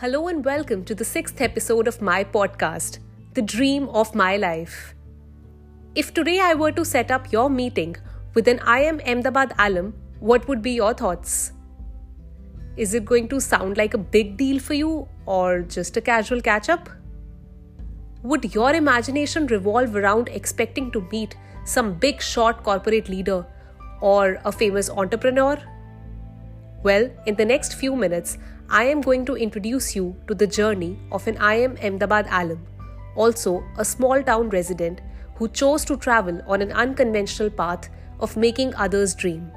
Hello and welcome to the sixth episode of my podcast, The Dream of My Life. If today I were to set up your meeting with an IIM Ahmedabad alum, what would be your thoughts? Is it going to sound like a big deal for you or just a casual catch up? Would your imagination revolve around expecting to meet some big shot corporate leader or a famous entrepreneur? Well, in the next few minutes, I am going to introduce you to the journey of an IIM Ahmedabad alum, also a small town resident who chose to travel on an unconventional path of making others dream.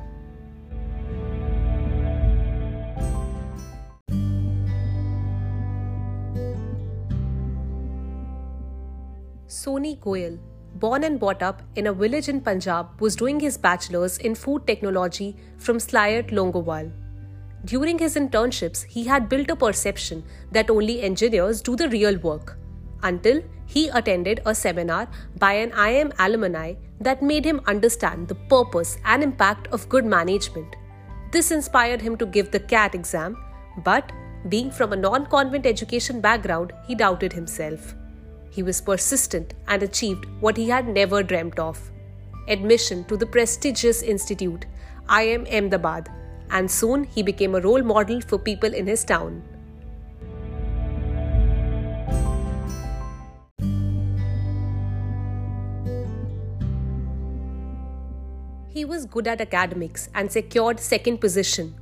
Soni Goyal, born and brought up in a village in Punjab, was doing his bachelor's in food technology from SLIET Longowal. During his internships, he had built a perception that only engineers do the real work until he attended a seminar by an IIM alumni that made him understand the purpose and impact of good management. This inspired him to give the CAT exam, but being from a non convent education background, he doubted himself. He was persistent and achieved what he had never dreamt of admission to the prestigious institute, IIM Ahmedabad, and soon he became a role model for people in his town. He was good at academics and secured second position.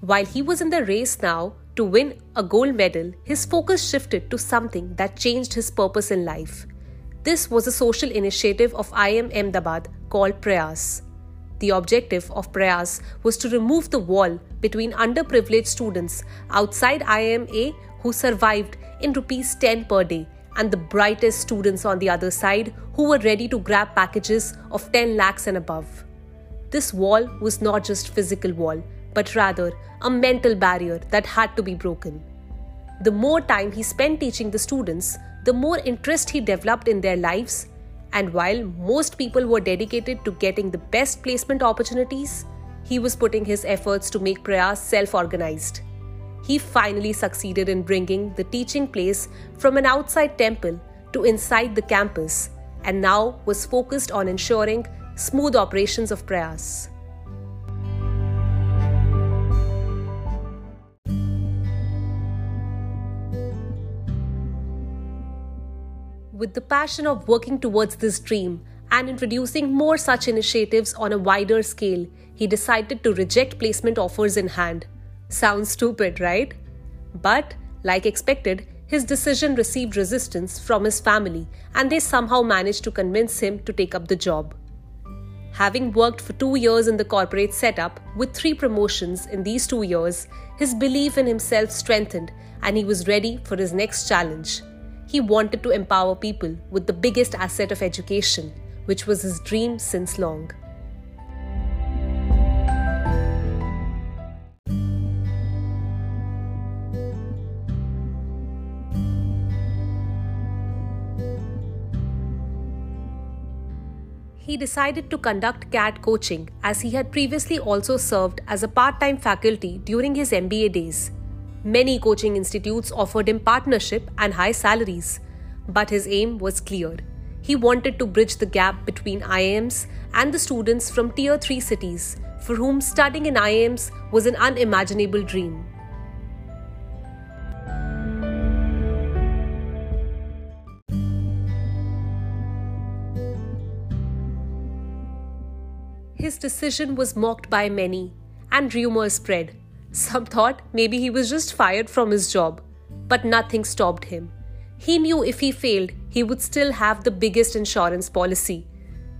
While he was in the race now to win a gold medal, his focus shifted to something that changed his purpose in life. This was a social initiative of IIM Ahmedabad called Prayas. The objective of Prayas was to remove the wall between underprivileged students outside IIMA who survived in rupees 10 per day and the brightest students on the other side who were ready to grab packages of 10 lakhs and above. This wall was not just physical wall but rather a mental barrier that had to be broken. The more time he spent teaching the students, the more interest he developed in their lives and while most people were dedicated to getting the best placement opportunities, he was putting his efforts to make Prayas self organized. He finally succeeded in bringing the teaching place from an outside temple to inside the campus and now was focused on ensuring smooth operations of Prayas. With the passion of working towards this dream and introducing more such initiatives on a wider scale, he decided to reject placement offers in hand. Sounds stupid, right? But, like expected, his decision received resistance from his family and they somehow managed to convince him to take up the job. Having worked for two years in the corporate setup with three promotions in these two years, his belief in himself strengthened and he was ready for his next challenge. He wanted to empower people with the biggest asset of education, which was his dream since long. he decided to conduct CAT coaching as he had previously also served as a part time faculty during his MBA days. Many coaching institutes offered him partnership and high salaries, but his aim was clear. He wanted to bridge the gap between IIMs and the students from tier 3 cities for whom studying in IIMs was an unimaginable dream. His decision was mocked by many, and rumors spread some thought maybe he was just fired from his job, but nothing stopped him. He knew if he failed, he would still have the biggest insurance policy.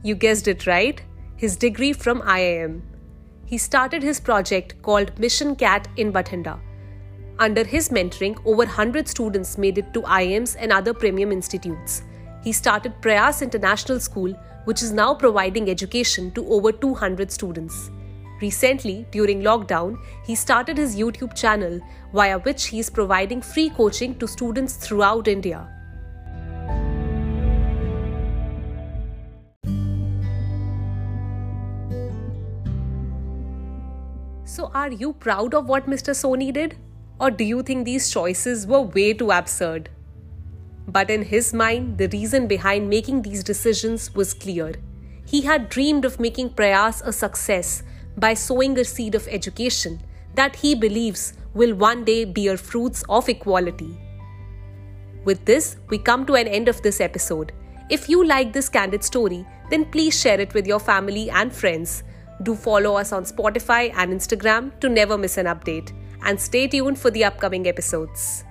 You guessed it right, his degree from IIM. He started his project called Mission Cat in Bathinda. Under his mentoring, over 100 students made it to IIMs and other premium institutes. He started Prayas International School, which is now providing education to over 200 students. Recently, during lockdown, he started his YouTube channel via which he is providing free coaching to students throughout India. So, are you proud of what Mr. Soni did? Or do you think these choices were way too absurd? But in his mind, the reason behind making these decisions was clear. He had dreamed of making Prayas a success by sowing a seed of education that he believes will one day bear fruits of equality. With this, we come to an end of this episode. If you like this candid story, then please share it with your family and friends. Do follow us on Spotify and Instagram to never miss an update. And stay tuned for the upcoming episodes.